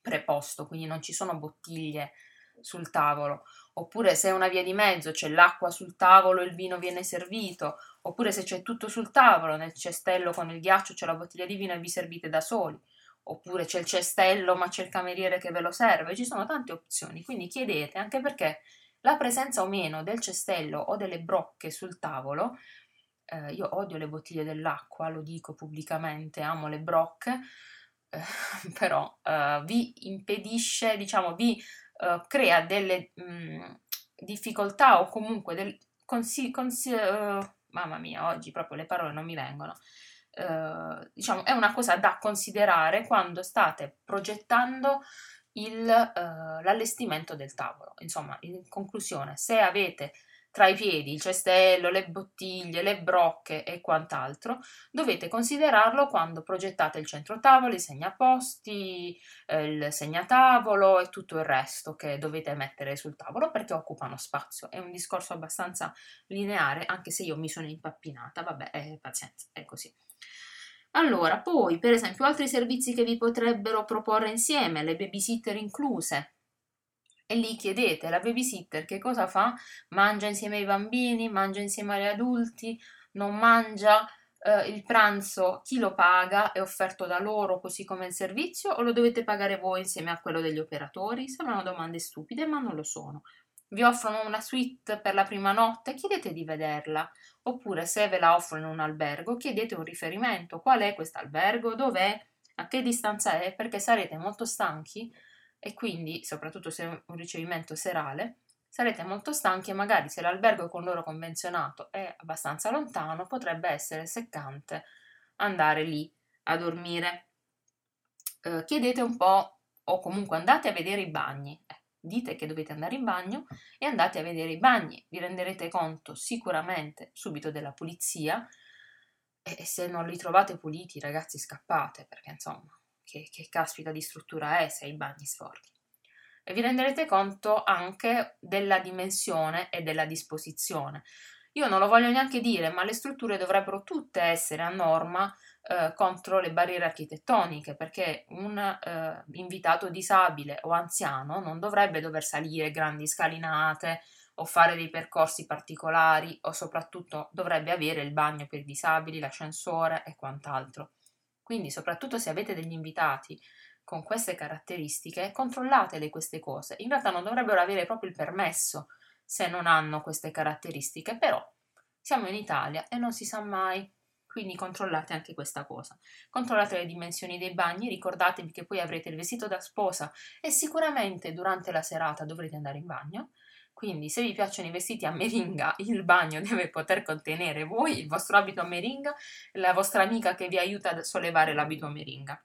A: preposto, quindi non ci sono bottiglie sul tavolo, oppure se è una via di mezzo c'è l'acqua sul tavolo e il vino viene servito, oppure se c'è tutto sul tavolo, nel cestello con il ghiaccio c'è la bottiglia di vino e vi servite da soli, oppure c'è il cestello ma c'è il cameriere che ve lo serve, ci sono tante opzioni, quindi chiedete anche perché la presenza o meno del cestello o delle brocche sul tavolo, eh, io odio le bottiglie dell'acqua, lo dico pubblicamente, amo le brocche, eh, però eh, vi impedisce, diciamo, vi eh, crea delle mh, mm, difficoltà o comunque del, consi- consi- uh, mamma mia, oggi proprio le parole non mi vengono. Uh, diciamo, è una cosa da considerare quando state progettando il, uh, l'allestimento del tavolo. Insomma, in conclusione, se avete tra i piedi il cestello, le bottiglie, le brocche e quant'altro, dovete considerarlo quando progettate il centro tavolo, i segnaposti, eh, il segnatavolo e tutto il resto che dovete mettere sul tavolo perché occupano spazio. È un discorso abbastanza lineare, anche se io mi sono impappinata, vabbè, eh, pazienza, è così. Allora, poi, per esempio, altri servizi che vi potrebbero proporre insieme, le babysitter incluse. E lì chiedete, la babysitter che cosa fa? Mangia insieme ai bambini, mangia insieme agli adulti, non mangia, Uh, il pranzo chi lo paga? È offerto da loro così come il servizio o lo dovete pagare voi insieme a quello degli operatori? Sembrano domande stupide, ma non lo sono. Vi offrono una suite per la prima notte? Chiedete di vederla. Oppure se ve la offrono in un albergo, chiedete un riferimento. Qual è questo albergo? Dov'è? A che distanza è? Perché sarete molto stanchi e quindi, soprattutto se è un ricevimento serale, sarete molto stanchi e magari se l'albergo con loro convenzionato è abbastanza lontano, potrebbe essere seccante andare lì a dormire. Eh, chiedete un po' o comunque andate a vedere i bagni. Dite che dovete andare in bagno e andate a vedere i bagni. Vi renderete conto sicuramente subito della pulizia e se non li trovate puliti, ragazzi, scappate perché insomma, che, che caspita di struttura è se hai i bagni sporchi e vi renderete conto anche della dimensione e della disposizione. Io non lo voglio neanche dire, ma le strutture dovrebbero tutte essere a norma eh, contro le barriere architettoniche, perché un eh, invitato disabile o anziano non dovrebbe dover salire grandi scalinate o fare dei percorsi particolari o soprattutto dovrebbe avere il bagno per i disabili, l'ascensore e quant'altro. Quindi, soprattutto se avete degli invitati con queste caratteristiche, controllatele queste cose. In realtà non dovrebbero avere proprio il permesso se non hanno queste caratteristiche, però siamo in Italia e non si sa mai, quindi controllate anche questa cosa. Controllate le dimensioni dei bagni, ricordatevi che poi avrete il vestito da sposa e sicuramente durante la serata dovrete andare in bagno. Quindi se vi piacciono i vestiti a meringa, il bagno deve poter contenere voi, il vostro abito a meringa la vostra amica che vi aiuta a sollevare l'abito a meringa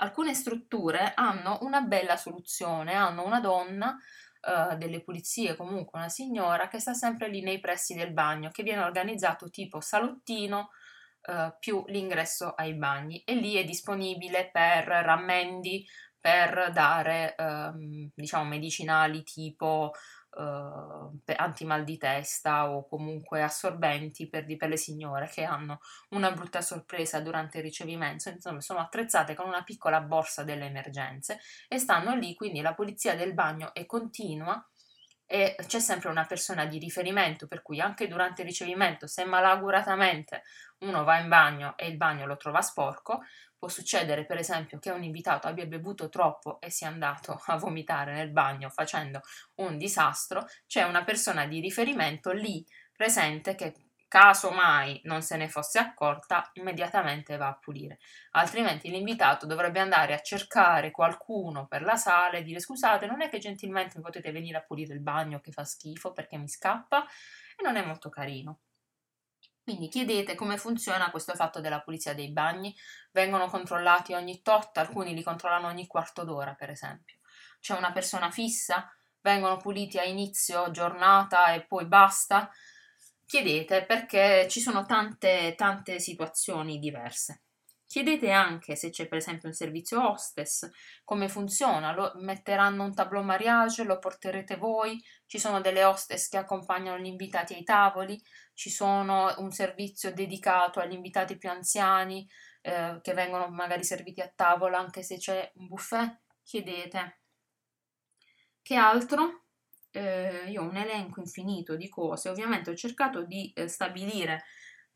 A: alcune strutture hanno una bella soluzione, hanno una donna uh, delle pulizie, comunque una signora che sta sempre lì nei pressi del bagno, che viene organizzato tipo salottino uh, più l'ingresso ai bagni. E lì è disponibile per rammendi, per dare um, diciamo medicinali tipo uh, antimal di testa o comunque assorbenti per, per, le signore che hanno una brutta sorpresa durante il ricevimento, insomma sono attrezzate con una piccola borsa delle emergenze e stanno lì, quindi la pulizia del bagno è continua e c'è sempre una persona di riferimento, per cui anche durante il ricevimento, se malauguratamente uno va in bagno e il bagno lo trova sporco, Può succedere, per esempio, che un invitato abbia bevuto troppo e sia andato a vomitare nel bagno facendo un disastro, c'è una persona di riferimento lì presente che caso mai non se ne fosse accorta, immediatamente va a pulire. Altrimenti l'invitato dovrebbe andare a cercare qualcuno per la sala e dire scusate, non è che gentilmente potete venire a pulire il bagno che fa schifo perché mi scappa e non è molto carino. Quindi chiedete come funziona questo fatto della pulizia dei bagni. Vengono controllati ogni tot, alcuni li controllano ogni quarto d'ora, per esempio. C'è una persona fissa, vengono puliti a inizio giornata e poi basta. Chiedete perché ci sono tante, tante situazioni diverse. Chiedete anche se c'è per esempio un servizio hostess, come funziona, lo, metteranno un tableau mariage, lo porterete voi, ci sono delle hostess che accompagnano gli invitati ai tavoli, ci sono un servizio dedicato agli invitati più anziani eh, che vengono magari serviti a tavola anche se c'è un buffet, chiedete. Che altro? Eh, io ho un elenco infinito di cose, ovviamente ho cercato di eh, stabilire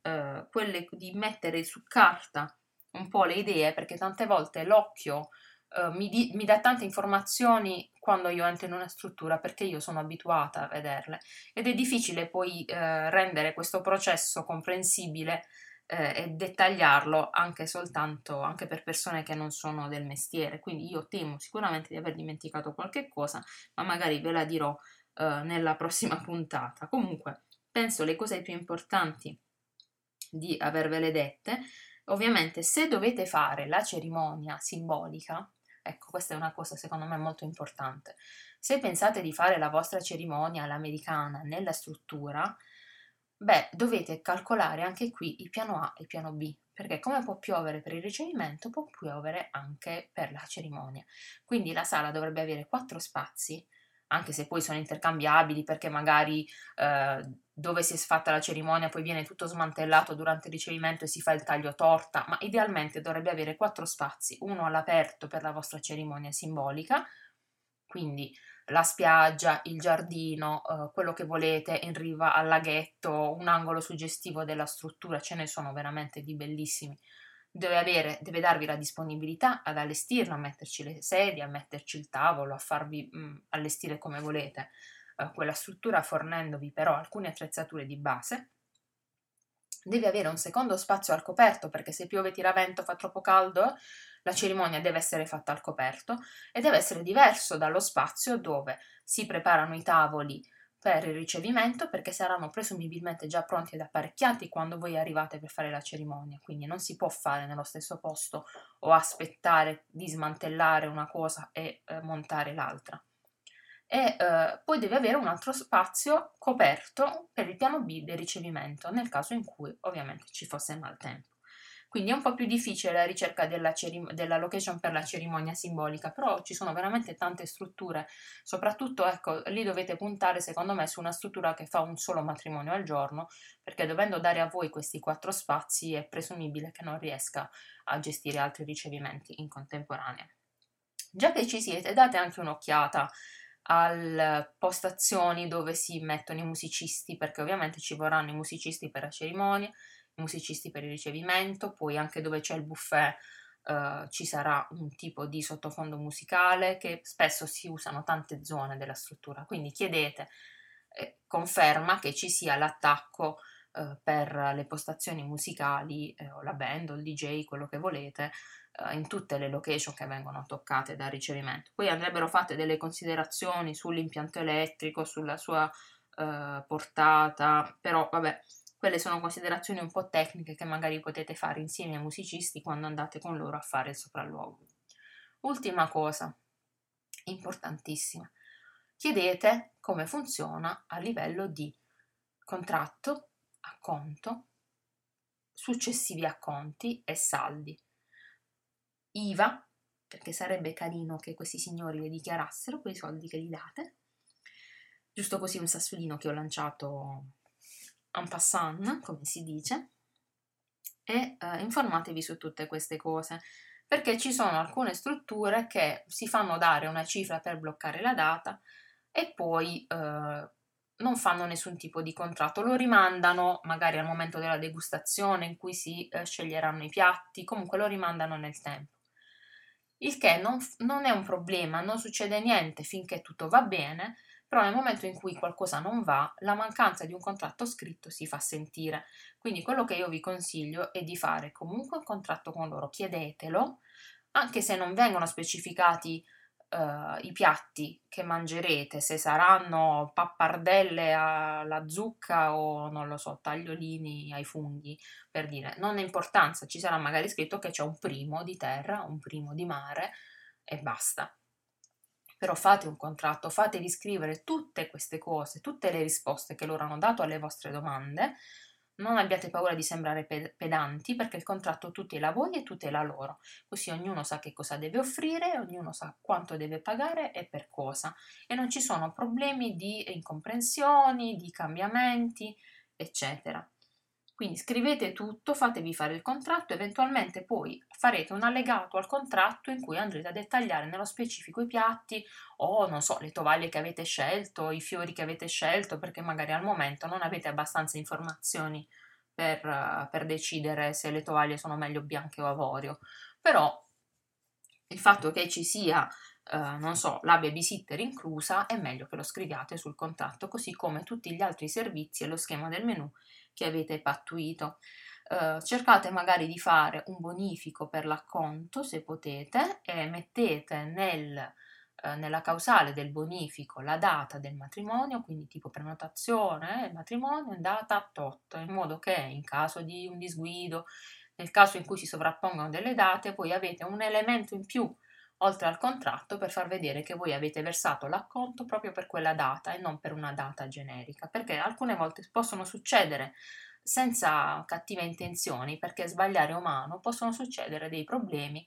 A: eh, quelle, di mettere su carta un po' le idee, perché tante volte l'occhio uh, mi, di- mi, dà tante informazioni quando io entro in una struttura, perché io sono abituata a vederle ed è difficile poi uh, rendere questo processo comprensibile uh, e dettagliarlo anche soltanto anche per persone che non sono del mestiere. Quindi io temo sicuramente di aver dimenticato qualche cosa, ma magari ve la dirò nella prossima puntata. Comunque, penso le cose più importanti di avervele dette Ovviamente se dovete fare la cerimonia simbolica, ecco questa è una cosa secondo me molto importante, se pensate di fare la vostra cerimonia all'americana nella struttura, beh, dovete calcolare anche qui il piano A e il piano B, perché come può piovere per il ricevimento, può piovere anche per la cerimonia. Quindi la sala dovrebbe avere quattro spazi anche se poi sono intercambiabili perché magari eh, dove si è fatta la cerimonia poi viene tutto smantellato durante il ricevimento e si fa il taglio torta, ma idealmente dovrebbe avere quattro spazi, uno all'aperto per la vostra cerimonia simbolica, quindi la spiaggia, il giardino, eh, quello che volete in riva al laghetto, un angolo suggestivo della struttura, ce ne sono veramente di bellissimi. Deve, avere, deve darvi la disponibilità ad allestirlo, a metterci le sedie, a metterci il tavolo, a farvi mh, mm, allestire come volete eh, quella struttura fornendovi però alcune attrezzature di base. Deve avere un secondo spazio al coperto perché se piove, tira vento, fa troppo caldo, la cerimonia deve essere fatta al coperto e deve essere diverso dallo spazio dove si preparano i tavoli per il ricevimento perché saranno presumibilmente già pronti ed apparecchiati quando voi arrivate per fare la cerimonia, quindi non si può fare nello stesso posto o aspettare di smantellare una cosa e eh, montare l'altra. E eh, poi deve avere un altro spazio coperto per il piano B del ricevimento, nel caso in cui ovviamente ci fosse maltempo. Quindi è un po' più difficile la ricerca della, cerim- della, location per la cerimonia simbolica, però ci sono veramente tante strutture, soprattutto ecco, lì dovete puntare secondo me su una struttura che fa un solo matrimonio al giorno, perché dovendo dare a voi questi quattro spazi è presumibile che non riesca a gestire altri ricevimenti in contemporanea. Già che ci siete, date anche un'occhiata alle postazioni dove si mettono i musicisti, perché ovviamente ci vorranno i musicisti per la cerimonia, musicisti per il ricevimento, poi anche dove c'è il buffet uh, ci sarà un tipo di sottofondo musicale che spesso si usano tante zone della struttura, quindi chiedete eh, conferma che ci sia l'attacco uh, per le postazioni musicali eh, o la band o il DJ, quello che volete, uh, in tutte le location che vengono toccate dal ricevimento. Poi andrebbero fatte delle considerazioni sull'impianto elettrico, sulla sua portata, però vabbè, quelle sono considerazioni un po' tecniche che magari potete fare insieme ai musicisti quando andate con loro a fare il sopralluogo. Ultima cosa, importantissima, chiedete come funziona a livello di contratto, acconto, successivi acconti e saldi. IVA, perché sarebbe carino che questi signori le dichiarassero quei soldi che gli date. Giusto così un sassolino che ho lanciato en passant, come si dice, e eh, informatevi su tutte queste cose, perché ci sono alcune strutture che si fanno dare una cifra per bloccare la data e poi eh, non fanno nessun tipo di contratto, lo rimandano magari al momento della degustazione in cui si eh, sceglieranno i piatti, comunque lo rimandano nel tempo. Il che non, non è un problema, non succede niente finché tutto va bene, però nel momento in cui qualcosa non va, la mancanza di un contratto scritto si fa sentire. Quindi quello che io vi consiglio è di fare comunque un contratto con loro, chiedetelo, anche se non vengono specificati uh, i piatti che mangerete, se saranno pappardelle alla zucca o non lo so, tagliolini ai funghi, per dire, non ha importanza, ci sarà magari scritto che c'è un primo di terra, un primo di mare e basta però fate un contratto, fatevi scrivere tutte queste cose, tutte le risposte che loro hanno dato alle vostre domande, non abbiate paura di sembrare pedanti perché il contratto tutela voi e tutela loro, così ognuno sa che cosa deve offrire, ognuno sa quanto deve pagare e per cosa. E non ci sono problemi di incomprensioni, di cambiamenti, eccetera. Quindi scrivete tutto, fatevi fare il contratto, eventualmente poi farete un allegato al contratto in cui andrete a dettagliare nello specifico i piatti o non so, le tovaglie che avete scelto, i fiori che avete scelto, perché magari al momento non avete abbastanza informazioni per, uh, per decidere se le tovaglie sono meglio bianche o avorio. Però il fatto che ci sia Uh, non so, la babysitter inclusa, è meglio che lo scriviate sul contratto, così come tutti gli altri servizi e lo schema del menu che avete pattuito. Uh, cercate magari di fare un bonifico per l'acconto se potete e mettete nel, uh, nella causale del bonifico la data del matrimonio, quindi tipo prenotazione, eh, matrimonio, data tot, in modo che in caso di un disguido, nel caso in cui si sovrappongono delle date, voi avete un elemento in più oltre al contratto per far vedere che voi avete versato l'acconto proprio per quella data e non per una data generica, perché alcune volte possono succedere senza cattive intenzioni, perché sbagliare umano, possono succedere dei problemi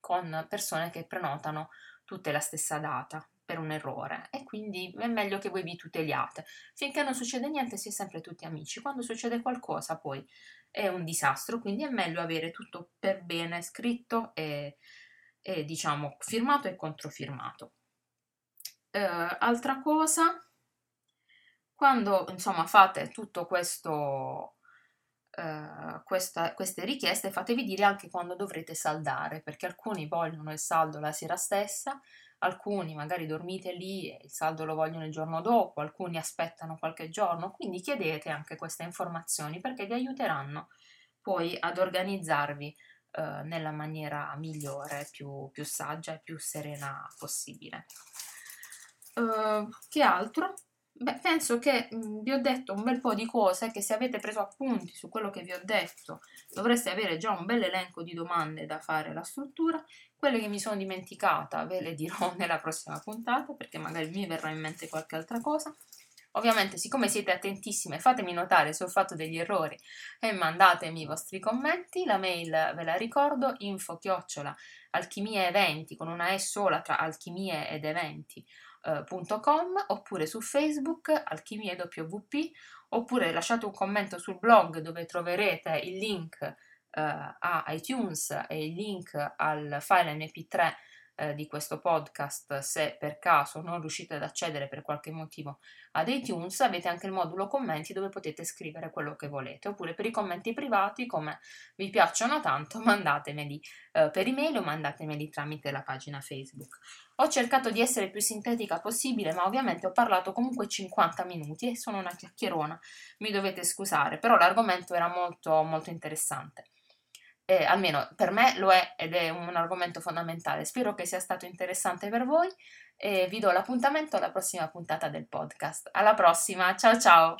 A: con persone che prenotano tutte la stessa data per un errore. E quindi è meglio che voi vi tuteliate. Finché non succede niente si è sempre tutti amici, quando succede qualcosa poi è un disastro, quindi è meglio avere tutto per bene scritto e, e diciamo firmato e controfirmato. Eh, altra cosa, quando insomma fate tutto questo, eh, questa, queste richieste, fatevi dire anche quando dovrete saldare, perché alcuni vogliono il saldo la sera stessa, alcuni magari dormite lì e il saldo lo vogliono il giorno dopo, alcuni aspettano qualche giorno, quindi chiedete anche queste informazioni perché vi aiuteranno poi ad organizzarvi eh, nella maniera migliore, più, più, saggia e più serena possibile. Uh, che altro? Beh, penso che mm, vi ho detto un bel po' di cose che se avete preso appunti su quello che vi ho detto dovreste avere già un bel elenco di domande da fare alla struttura. Quelle che mi sono dimenticata ve le dirò nella prossima puntata perché magari mi verrà in mente qualche altra cosa. Ovviamente, siccome siete attentissime, fatemi notare se ho fatto degli errori e mandatemi i vostri commenti. La mail ve la ricordo, info chiocciola alchimia eventi con una E sola tra alchimie ed eventi. Eh, oppure su Facebook alchimie WP oppure lasciate un commento sul blog dove troverete il link eh, a iTunes e il link al file mp3 eh, di questo podcast, se per caso non riuscite ad accedere per qualche motivo ad iTunes, avete anche il modulo commenti dove potete scrivere quello che volete, oppure per i commenti privati, come vi piacciono tanto, mandatemeli eh, per email o mandatemeli tramite la pagina Facebook. Ho cercato di essere più sintetica possibile, ma ovviamente ho parlato comunque 50 minuti e sono una chiacchierona, mi dovete scusare, però l'argomento era molto molto interessante eh, almeno per me lo è ed è un argomento fondamentale. Spero che sia stato interessante per voi e vi do l'appuntamento alla prossima puntata del podcast. Alla prossima, ciao ciao!